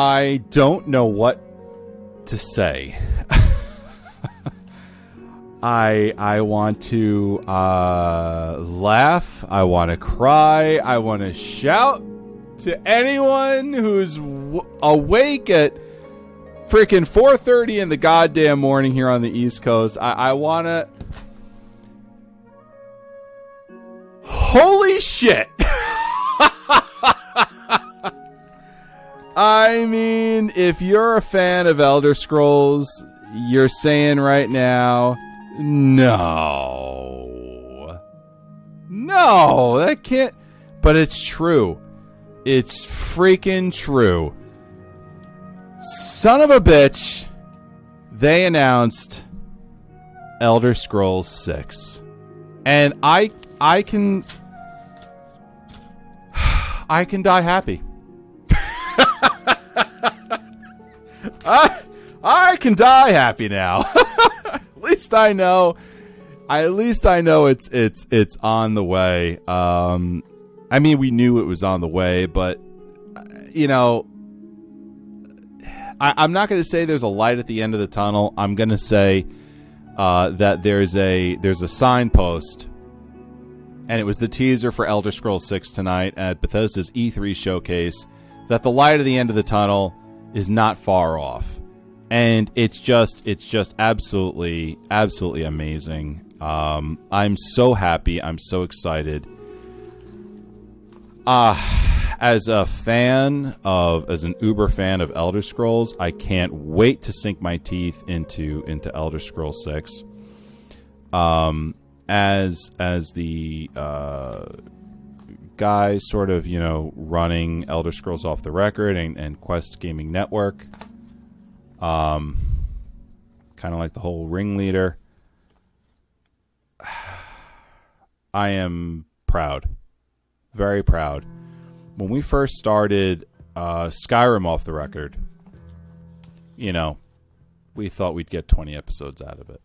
I don't know what to say. I I want to uh, laugh. I want to cry. I want to shout to anyone who's w- awake at freaking 4:30 in the goddamn morning here on the East Coast. I, I want to. Holy shit! I mean, if you're a fan of Elder Scrolls, you're saying right now, no. No, that can't. But it's true. It's freaking true. Son of a bitch. They announced Elder Scrolls 6. And I I can I can die happy. I I can die happy now. at least I know. I, at least I know it's it's it's on the way. Um, I mean, we knew it was on the way, but you know, I, I'm not going to say there's a light at the end of the tunnel. I'm going to say uh, that there's a there's a signpost, and it was the teaser for Elder Scrolls Six tonight at Bethesda's E3 showcase. That the light at the end of the tunnel is not far off, and it's just it's just absolutely absolutely amazing. Um, I'm so happy. I'm so excited. Ah, as a fan of as an uber fan of Elder Scrolls, I can't wait to sink my teeth into into Elder Scrolls 6. Um as as the uh guy sort of, you know, running Elder Scrolls off the record and, and Quest Gaming Network. Um kind of like the whole ringleader. I am proud very proud. When we first started uh, Skyrim off the record, you know, we thought we'd get 20 episodes out of it.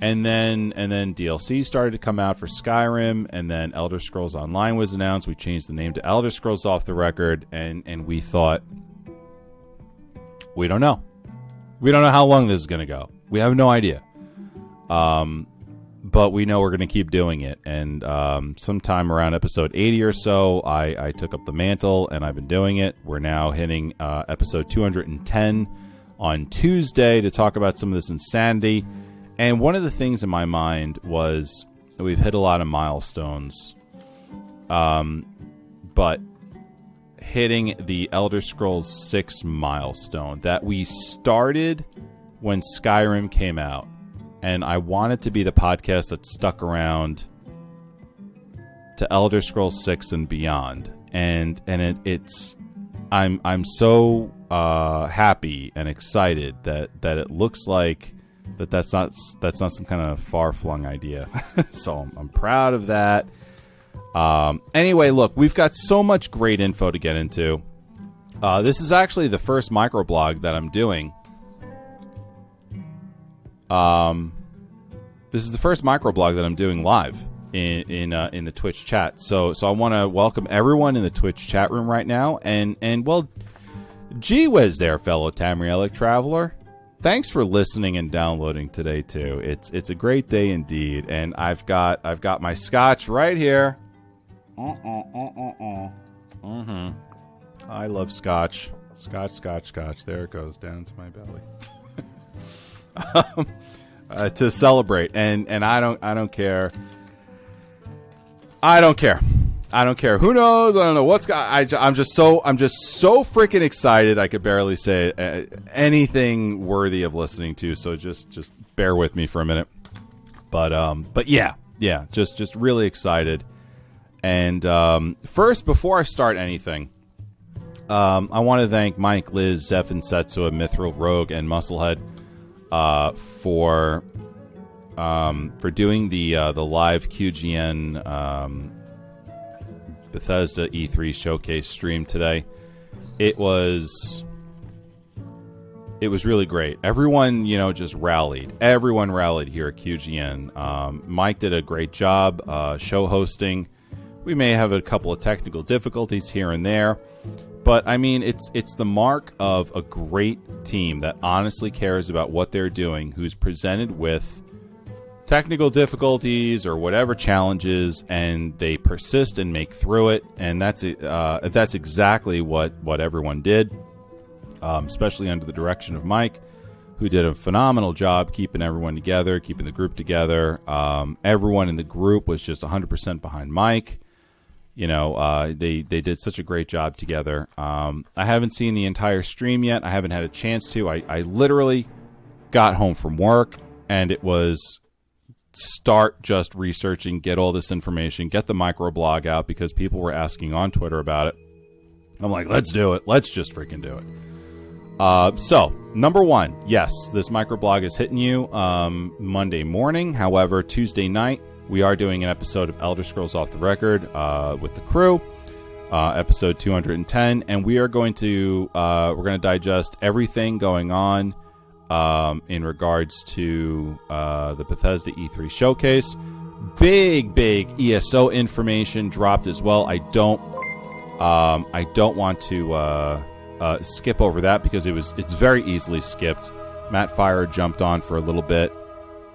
And then and then DLC started to come out for Skyrim and then Elder Scrolls Online was announced. We changed the name to Elder Scrolls off the record and and we thought we don't know. We don't know how long this is going to go. We have no idea. Um but we know we're going to keep doing it. And um, sometime around episode 80 or so, I, I, took up the mantle and I've been doing it. We're now hitting uh, episode 210 on Tuesday to talk about some of this insanity. And one of the things in my mind was we've hit a lot of milestones, um, but hitting the Elder Scrolls 6 milestone that we started when Skyrim came out and I wanted to be the podcast that stuck around to Elder Scrolls Six and beyond. And and it, it's I'm I'm so uh, happy and excited that that it looks like that that's not that's not some kind of far flung idea. so I'm, I'm, proud of that. Um, anyway, look, we've got so much great info to get into. Uh, this is actually the first microblog that I'm doing. Um, this is the first microblog that I'm doing live in in uh, in the Twitch chat. So so I want to welcome everyone in the Twitch chat room right now. And and well, gee whiz there, fellow Tamrielic traveler. Thanks for listening and downloading today too. It's it's a great day indeed. And I've got I've got my scotch right here. Uh. Mhm. I love scotch. Scotch, scotch, scotch. There it goes down to my belly. um, uh, to celebrate, and and I don't I don't care. I don't care. I don't care. Who knows? I don't know what's. I, I'm just so I'm just so freaking excited. I could barely say uh, anything worthy of listening to. So just just bear with me for a minute. But um, but yeah, yeah, just just really excited. And um, first, before I start anything, um, I want to thank Mike, Liz, Zeph, and Setsu, Mithril, Rogue, and Musclehead uh, for um, for doing the uh, the live QGN um, Bethesda E3 showcase stream today. It was it was really great. Everyone, you know, just rallied. Everyone rallied here at QGN. Um, Mike did a great job uh, show hosting. We may have a couple of technical difficulties here and there, but I mean, it's it's the mark of a great team that honestly cares about what they're doing, who's presented with technical difficulties or whatever challenges, and they persist and make through it. And that's uh, that's exactly what what everyone did, um, especially under the direction of Mike, who did a phenomenal job keeping everyone together, keeping the group together. Um, everyone in the group was just 100% behind Mike. You know, uh, they they did such a great job together. Um, I haven't seen the entire stream yet. I haven't had a chance to. I, I literally got home from work and it was start just researching, get all this information, get the microblog out because people were asking on Twitter about it. I'm like, let's do it. Let's just freaking do it. Uh, so, number one, yes, this microblog is hitting you um, Monday morning. However, Tuesday night, we are doing an episode of Elder Scrolls Off the Record uh, with the crew, uh, episode 210, and we are going to uh, we're going to digest everything going on um, in regards to uh, the Bethesda E3 showcase. Big, big ESO information dropped as well. I don't, um, I don't want to uh, uh, skip over that because it was it's very easily skipped. Matt Firor jumped on for a little bit,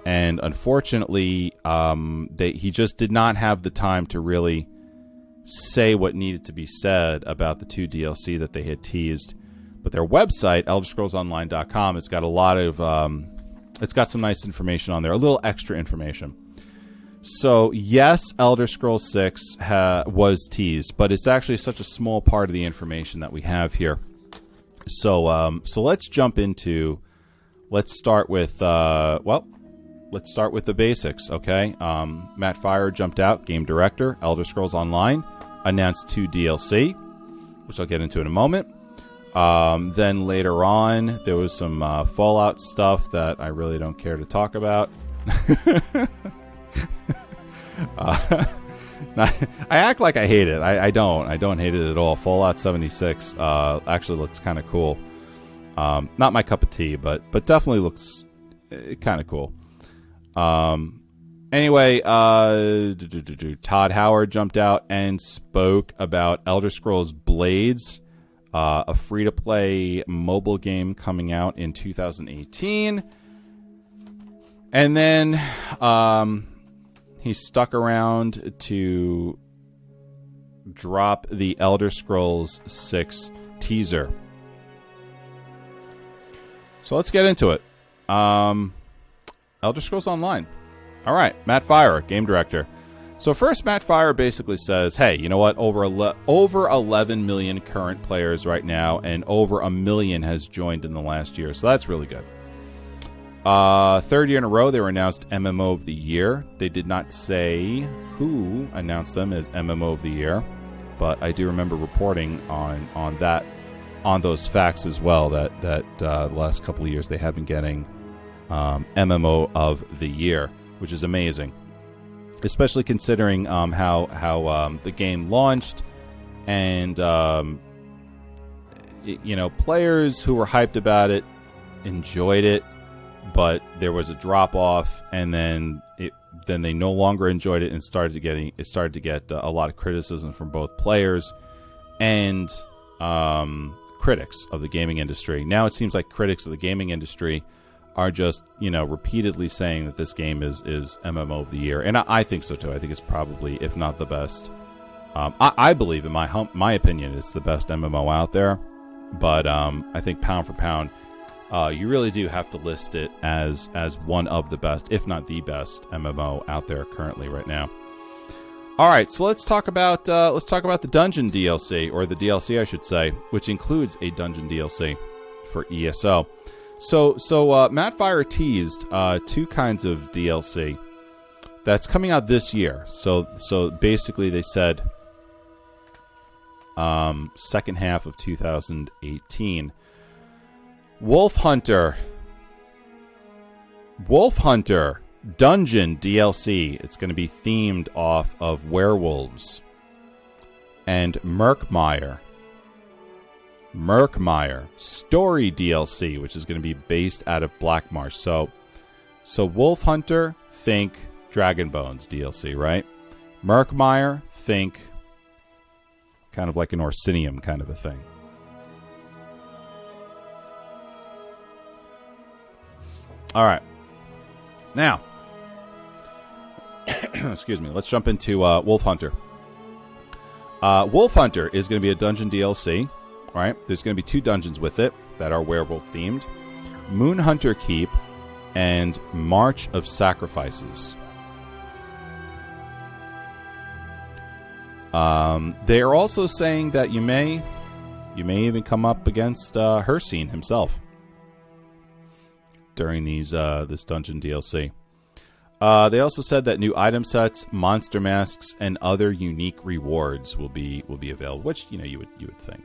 and unfortunately, um, they, he just did not have the time to really say what needed to be said about the two DLC that they had teased. But their website, ElderScrollsOnline.com, it's got a lot of, um, it's got some nice information on there, a little extra information. So yes, Elder Scrolls Six ha- was teased, but it's actually such a small part of the information that we have here. So um, so let's jump into. Let's start with uh, well, let's start with the basics. Okay, um, Matt Firor jumped out, game director, Elder Scrolls Online, announced two DLC, which I'll get into in a moment. Um, then later on, there was some uh, Fallout stuff that I really don't care to talk about. uh, I act like I hate it. I, I, don't. I don't hate it at all. Fallout 76 uh, actually looks kind of cool. Um, not my cup of tea, but but definitely looks uh, kind of cool. Um, anyway, uh, Todd Howard jumped out and spoke about Elder Scrolls Blades uh, a free to play mobile game coming out in 2018. And then um, he stuck around to drop the Elder Scrolls 6 teaser. So let's get into it. Um, Elder Scrolls Online. All right, Matt Firor, game director. So first, Matt Firor basically says, "Hey, you know what? Over ele- over 11 million current players right now, and over a million has joined in the last year. So that's really good." Uh, third year in a row, they were announced MMO of the year. They did not say who announced them as MMO of the year, but I do remember reporting on on that on those facts as well. That that uh, the last couple of years they have been getting um, MMO of the year, which is amazing especially considering um, how how um, the game launched, and um, you know players who were hyped about it enjoyed it, but there was a drop off, and then it then they no longer enjoyed it and started to getting it started to get uh, a lot of criticism from both players and um, critics of the gaming industry. Now it seems like critics of the gaming industry are just you know repeatedly saying that this game is is MMO of the year, and I, I think so too. I think it's probably, if not the best. Um, I, I, believe, in my hum, my opinion, it's the best MMO out there. But um, I think pound for pound, uh, you really do have to list it as as one of the best, if not the best MMO out there currently right now. All right, so let's talk about uh, let's talk about the dungeon DLC or the DLC, I should say, which includes a dungeon DLC for ESO. So, so uh, Matt Firor teased uh, two kinds of DLC that's coming out this year. So, so basically, they said um, second half of 2018. Wolf Hunter, Wolf Hunter Dungeon DLC. It's going to be themed off of werewolves and Murkmire Murkmire Story DLC, which is going to be based out of Blackmarsh. So, so Wolf Hunter, think Dragon Bones DLC, right? Murkmire, think kind of like an Orsinium kind of a thing. All right. Now, excuse me, let's jump into uh, Wolf Hunter. Uh, Wolf Hunter is going to be a dungeon DLC Right? There's going to be two dungeons with it that are werewolf themed Moon Hunter Keep and March of Sacrifices. Um, they are also saying that you may, you may even come up against uh, Hircine himself during these uh, this dungeon DLC. Uh, they also said that new item sets, monster masks, and other unique rewards will be will be available, which you know you would you would think.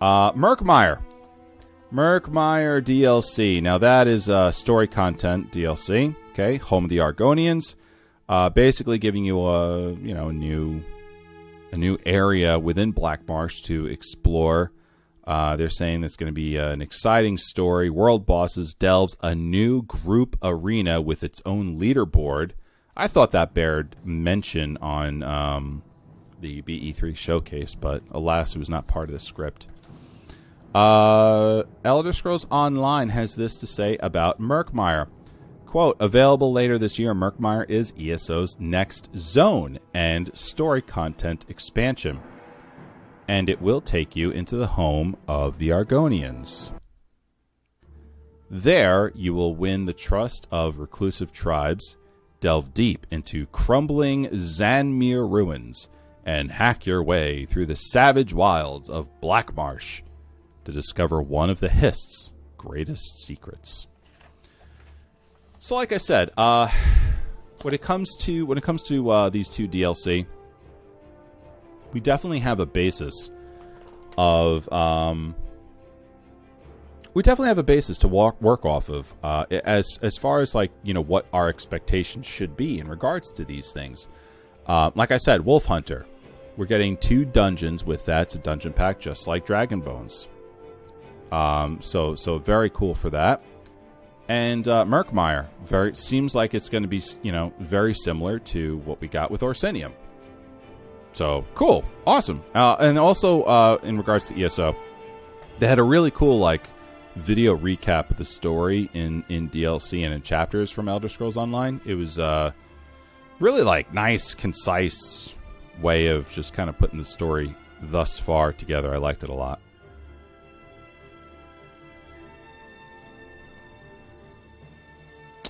Uh, Merkmeyer. Murkmire DLC. Now that is uh, story content DLC. Okay, home of the Argonians. Uh, basically giving you a you know a new a new area within Black Marsh to explore. Uh, they're saying that's going to be uh, an exciting story. World Bosses delves a new group arena with its own leaderboard. I thought that bared mention on um, the BE3 showcase, but alas, it was not part of the script. Uh, Elder Scrolls Online has this to say about Murkmire. Quote, available later this year, Murkmire is ESO's next zone and story content expansion. And it will take you into the home of the Argonians. There, you will win the trust of reclusive tribes, delve deep into crumbling Xanmeer ruins, and hack your way through the savage wilds of Blackmarsh to discover one of the Hist's greatest secrets. So, like I said, uh, when it comes to when it comes to uh, these two DLC, we definitely have a basis of um, we definitely have a basis to walk, work off of uh, as as far as like you know what our expectations should be in regards to these things. Uh, like I said, Wolf Hunter, we're getting two dungeons with that. It's a dungeon pack just like Dragon Bones. Um, so so very cool for that and uh, Murkmire. Very seems like it's going to be you know very similar to what we got with Orsinium. So cool, awesome, uh, and also uh, in regards to ESO, they had a really cool like video recap of the story in in DLC and in chapters from Elder Scrolls Online. It was uh, really like nice, concise way of just kind of putting the story thus far together. I liked it a lot.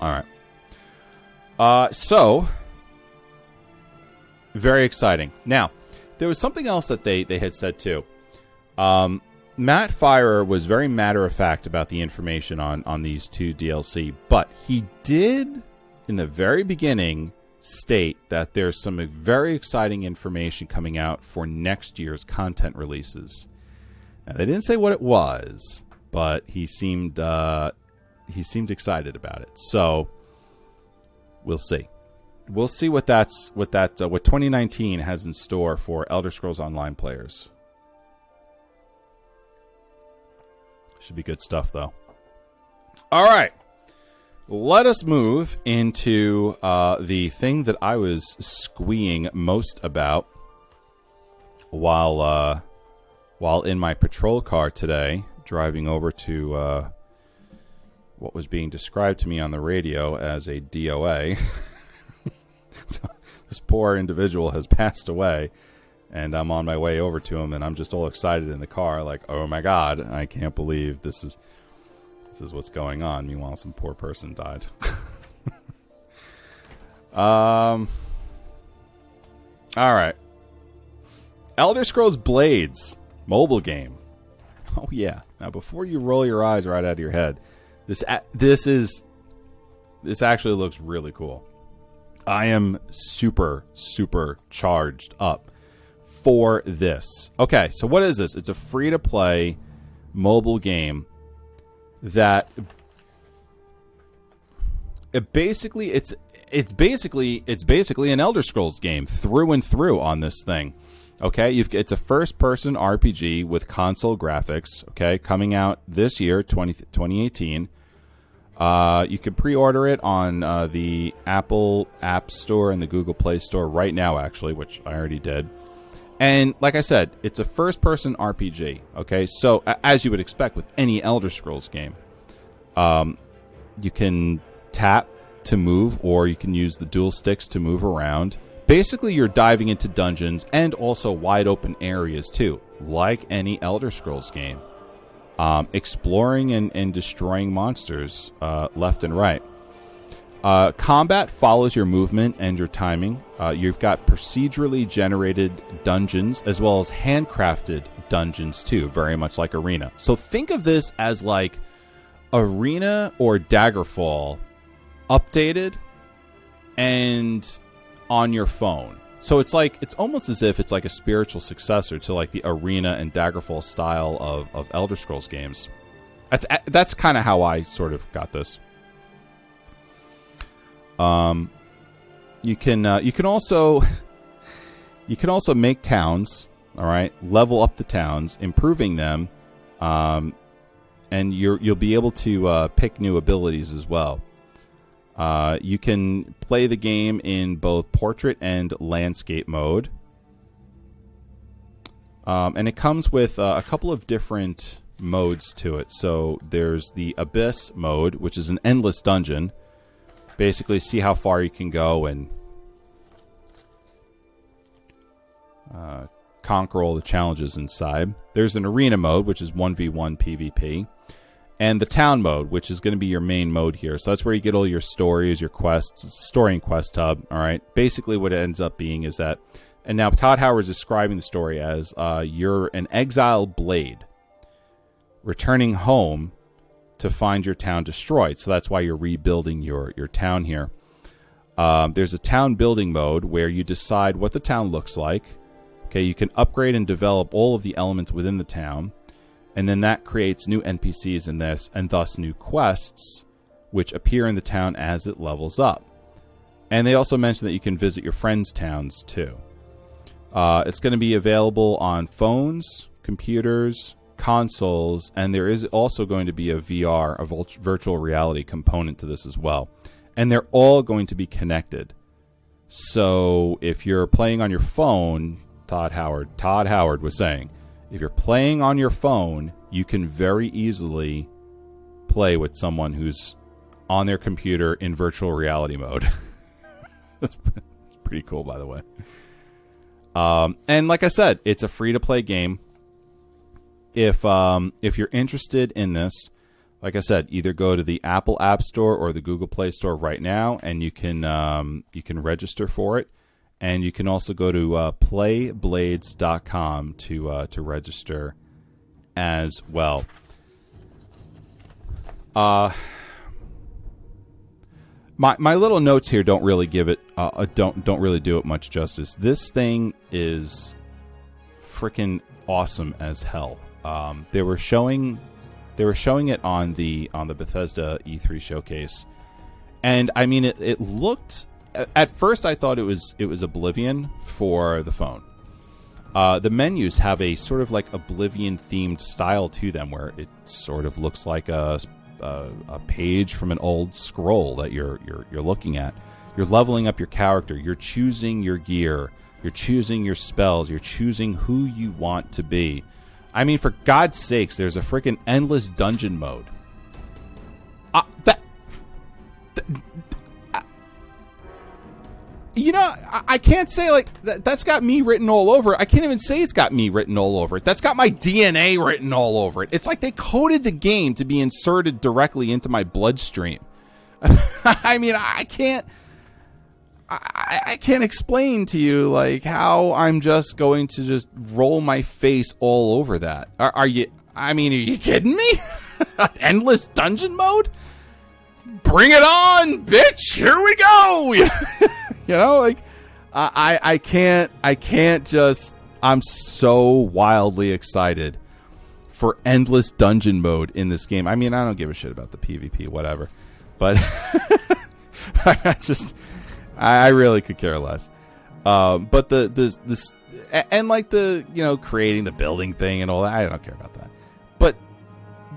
All right. Uh, so, very exciting. Now, there was something else that they, they had said too. Um, Matt Firor was very matter of fact about the information on, on these two DLC, but he did, in the very beginning, state that there's some very exciting information coming out for next year's content releases. Now, they didn't say what it was, but he seemed uh, he seemed excited about it. So we'll see. We'll see what that's what that uh, what 2019 has in store for Elder Scrolls Online players. Should be good stuff though. All right. Let us move into uh, the thing that I was squeeing most about while uh, while in my patrol car today, driving over to uh, what was being described to me on the radio as a DOA. so this poor individual has passed away, and I'm on my way over to him, and I'm just all excited in the car, like, oh my god, I can't believe this is this is what's going on. Meanwhile, some poor person died. um. All right. Elder Scrolls Blades mobile game. Oh yeah. Now before you roll your eyes right out of your head, this this is this actually looks really cool. I am super super charged up for this. Okay, so what is this? It's a free to play mobile game that it basically it's it's basically it's basically an Elder Scrolls game through and through on this thing. Okay, You've, it's a first person RPG with console graphics. Okay, coming out this year, 20, 2018. Uh, you can pre-order it on uh, the Apple App Store and the Google Play Store right now, actually, which I already did. And like I said, it's a first-person RPG. Okay, so as you would expect with any Elder Scrolls game, Um, you can tap to move, or you can use the dual sticks to move around. Basically, you're diving into dungeons and also wide open areas too, like any Elder Scrolls game. Um, exploring and, and destroying monsters uh, left and right. Uh, combat follows your movement and your timing. Uh, you've got procedurally generated dungeons as well as handcrafted dungeons too, very much like Arena. So think of this as like Arena or Daggerfall updated and on your phone. So it's like it's almost as if it's like a spiritual successor to like the Arena and Daggerfall style of, of Elder Scrolls games. That's that's kind of how I sort of got this. Um, you can uh, you can also you can also make towns. All right, level up the towns, improving them, um, and you're you'll be able to uh, pick new abilities as well. Uh, you can play the game in both portrait and landscape mode. Um, and it comes with uh, a couple of different modes to it. So there's the Abyss mode, which is an endless dungeon. Basically, see how far you can go and uh, conquer all the challenges inside. There's an arena mode, which is 1v1 PvP and the town mode, which is going to be your main mode here. So that's where you get all your stories, your quests, story and quest hub. All right. Basically, what it ends up being is that, and now Todd Howard is describing the story as uh, you're an exiled blade returning home to find your town destroyed. So that's why you're rebuilding your your town here. Um, there's a town building mode where you decide what the town looks like. Okay, you can upgrade and develop all of the elements within the town and then that creates new NPCs in this, and thus new quests, which appear in the town as it levels up. And they also mention that you can visit your friends' towns too. Uh, it's going to be available on phones, computers, consoles, and there is also going to be a VR, a virtual reality component to this as well. And they're all going to be connected. So if you're playing on your phone, Todd Howard, Todd Howard was saying, if you're playing on your phone, you can very easily play with someone who's on their computer in virtual reality mode. that's, that's, pretty cool, by the way. Um, and like I said, it's a free to play game. If um, if you're interested in this, like I said, either go to the Apple App Store or the Google Play Store right now, and you can um, you can register for it. And you can also go to uh, playblades.com to uh, to register as well. Uh, my my little notes here don't really give it uh, uh don't don't really do it much justice. This thing is freaking awesome as hell. Um, they were showing they were showing it on the on the Bethesda E3 showcase, and I mean it, it looked at first I thought it was it was Oblivion for the phone. Uh, the menus have a sort of like Oblivion themed style to them, where it sort of looks like a, a, a page from an old scroll that you're you're you're looking at. You're leveling up your character. You're choosing your gear. You're choosing your spells. You're choosing who you want to be. I mean, for God's sakes, there's a freaking endless dungeon mode. Uh, that you know, I, I can't say like that, that's got me written all over it. I can't even say it's got me written all over it. That's got my DNA written all over it. It's like they coded the game to be inserted directly into my bloodstream. I mean, I can't. I, I can't explain to you like how I'm just going to just roll my face all over that. Are, are you? I mean, are you kidding me? Endless dungeon mode? Bring it on, bitch! Here we go. You know, like I I can't I can't just I'm so wildly excited for endless dungeon mode in this game. I mean, I don't give a shit about the PvP, whatever. But I just I really could care less. Um, but the this this and like the you know creating the building thing and all that, I don't care about that. But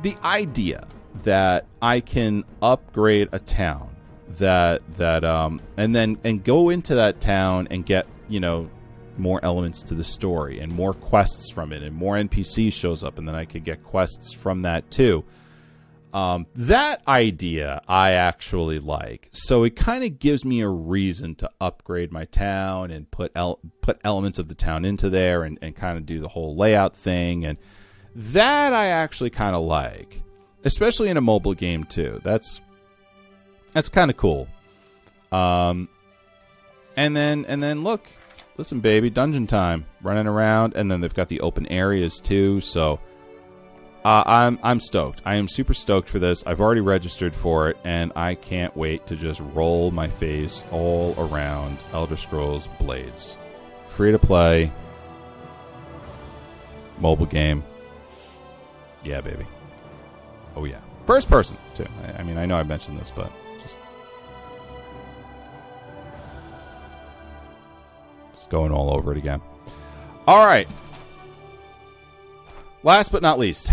the idea that I can upgrade a town that that um and then and go into that town and get you know more elements to the story and more quests from it and more npcs shows up and then i could get quests from that too Um, that idea I actually like. So it kind of gives me a reason to upgrade my town and put el- put elements of the town into there and, and kind of do the whole layout thing. And that I actually kind of like, especially in a mobile game too. That's that's kind of cool. Um, and then and then look, listen, baby, dungeon time, running around, and then they've got the open areas too. So uh, I'm I'm stoked. I am super stoked for this. I've already registered for it, and I can't wait to just roll my face all around Elder Scrolls Blades. Free to play, mobile game. Yeah, baby. Oh yeah, first person too. I, I mean, I know I mentioned this, but going all over it again. All right. Last but not least,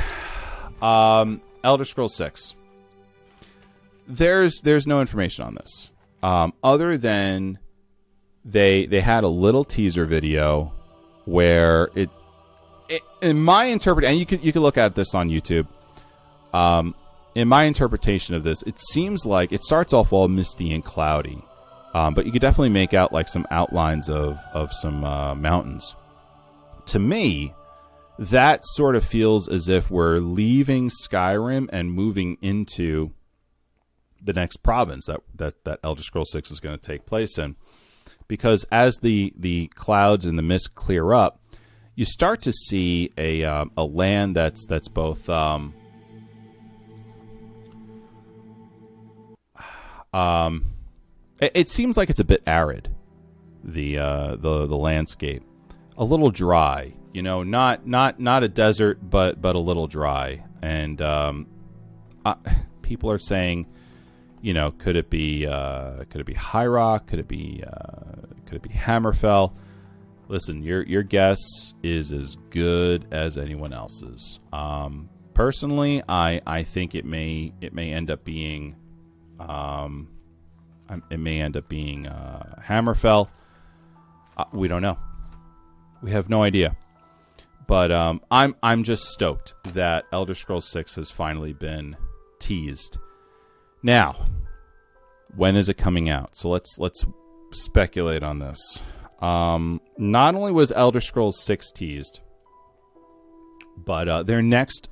um, Elder Scrolls Six. There's there's no information on this, um, other than they they had a little teaser video where it, it in my interpretation, and you could you could look at this on YouTube. Um, in my interpretation of this, it seems like it starts off all misty and cloudy, um, but you could definitely make out like some outlines of of some uh, mountains. To me, that sort of feels as if we're leaving Skyrim and moving into the next province that that that Elder Scrolls Six is going to take place in, because as the the clouds and the mist clear up, you start to see a uh, a land that's that's both um, um, it, it seems like it's a bit arid, the uh, the the landscape, a little dry you know, not not not a desert, but but a little dry. And um, uh, people are saying, you know, could it be uh, could it be High Rock? Could it be uh, could it be Hammerfell? Listen, your your guess is as good as anyone else's. Um, personally, I I think it may it may end up being, um, it may end up being uh, Hammerfell. Uh, we don't know. We have no idea. But um, I'm I'm just stoked that Elder Scrolls Six has finally been teased. Now, when is it coming out? So let's let's speculate on this. Um, not only was Elder Scrolls Six teased, but uh, their next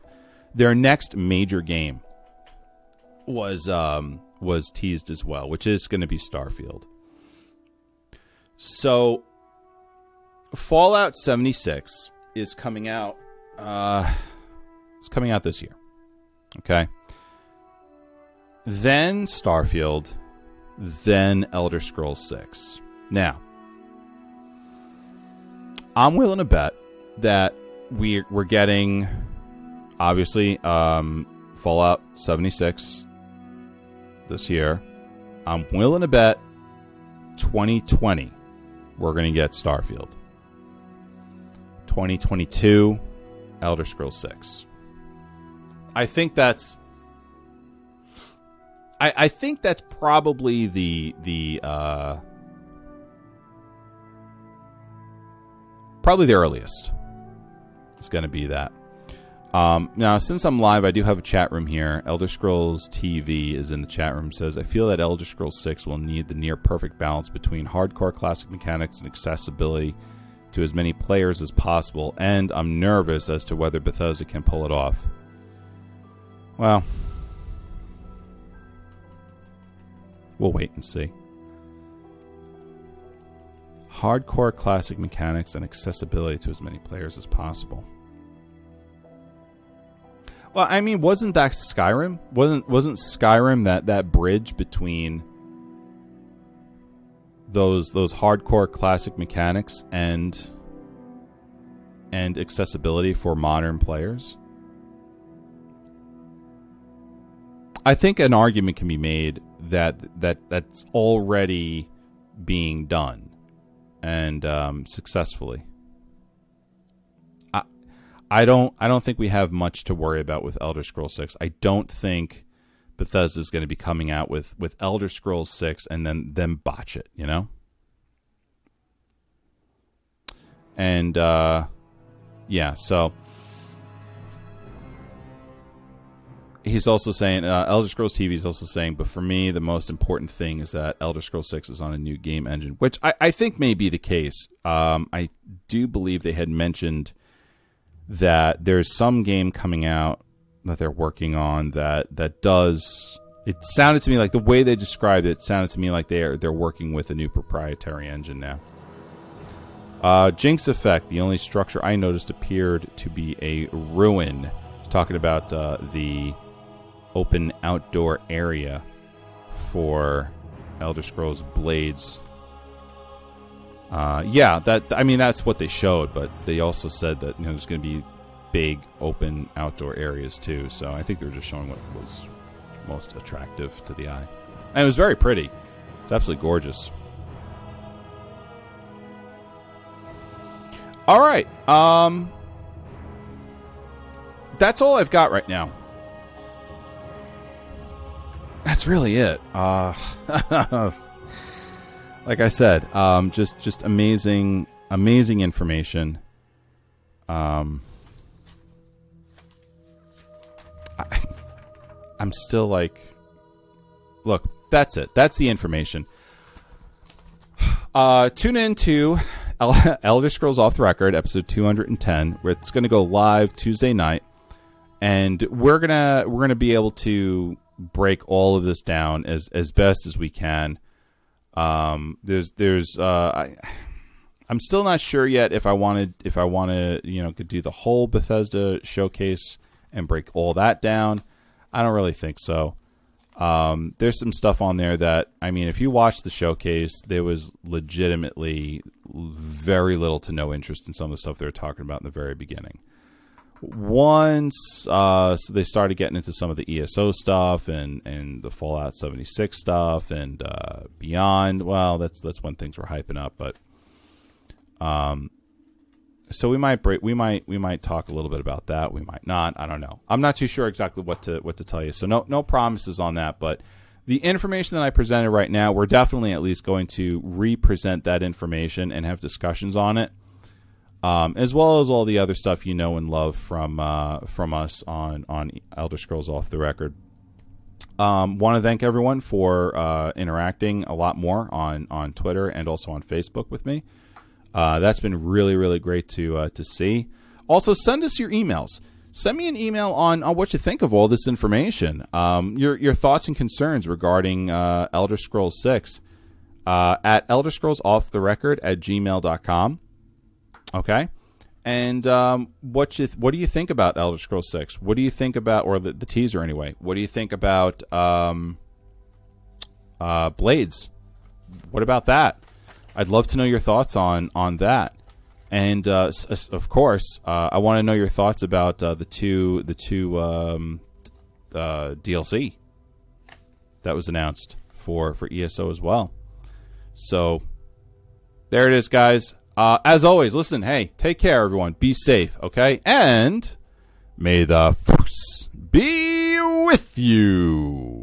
their next major game was um, was teased as well, which is going to be Starfield. So, Fallout seventy six is coming out. Uh, it's coming out this year. Okay. Then Starfield, then Elder Scrolls Six. Now, I'm willing to bet that we're getting obviously um, Fallout 76 this year. I'm willing to bet 2020 we're going to get Starfield. 2022 Elder Scrolls 6. I think that's I, I think that's probably the the uh, probably the earliest. It's going to be that. Um, now, since I'm live, I do have a chat room here. Elder Scrolls TV is in the chat room. Says I feel that Elder Scrolls 6 will need the near perfect balance between hardcore classic mechanics and accessibility to as many players as possible, and I'm nervous as to whether Bethesda can pull it off. Well, we'll wait and see. Hardcore classic mechanics and accessibility to as many players as possible. Well, I mean, wasn't that Skyrim? wasn't wasn't Skyrim that that bridge between those those hardcore classic mechanics and and accessibility for modern players. I think an argument can be made that that that's already being done and um, successfully. I don't I don't think we have much to worry about with Elder Scrolls Six. I don't think Bethesda is going to be coming out with with Elder Scrolls Six and then then botch it, you know. And uh, yeah, so he's also saying uh, Elder Scrolls TV is also saying, but for me, the most important thing is that Elder Scrolls Six is on a new game engine, which I, I think may be the case. Um, I do believe they had mentioned that there's some game coming out that they're working on that that does. It sounded to me like the way they described it sounded to me like they're they're working with a new proprietary engine now. Uh, Jinx effect. The only structure I noticed appeared to be a ruin. Talking about uh, the open outdoor area for Elder Scrolls Blades. Uh, yeah, that I mean that's what they showed, but they also said that you know there's going to be big open outdoor areas too. So I think they're just showing what was most attractive to the eye, and it was very pretty. It's absolutely gorgeous. All right, um, that's all I've got right now that's really it. Uh, like I said, um, just just amazing, amazing information. Um, I, I'm still like, look, that's it. That's the information. Uh, tune in to Elder Scrolls Off the Record, episode 210, where it's going to go live Tuesday night, and we're gonna we're gonna be able to break all of this down as as best as we can. Um, there's there's uh, I, I'm still not sure yet if I wanted if I want to you know could do the whole Bethesda showcase and break all that down. I don't really think so. Um, there's some stuff on there that I mean, if you watch the showcase, there was legitimately very little to no interest in some of the stuff they were talking about in the very beginning once uh, so they started getting into some of the ESO stuff and, and the Fallout 76 stuff and uh, beyond, well, that's that's when things were hyping up. But um, so we might break, we might we might talk a little bit about that. We might not. I don't know. I'm not too sure exactly what to what to tell you. So no no promises on that. But the information that I presented right now, we're definitely at least going to represent that information and have discussions on it um, as well as all the other stuff you know and love from uh, from us on on Elder Scrolls Off the Record. Um, Want to thank everyone for uh, interacting a lot more on on Twitter and also on Facebook with me. Uh, that's been really really great to uh, to see. Also, send us your emails. Send me an email on, on what you think of all this information. Um, your your thoughts and concerns regarding uh, Elder Scrolls Six uh, at Elder Scrolls Off the Record at gmail.com. Okay. And um, what you th- what do you think about Elder Scrolls Six? What do you think about, or the, the teaser anyway? What do you think about um, uh, Blades? What about that? I'd love to know your thoughts on on that. And uh, s- of course, uh, I want to know your thoughts about uh, the two the two um, uh, DLC that was announced for for ESO as well. So there it is, guys. Uh, as always, listen, hey, take care, everyone. Be safe, okay? And may the force be with you.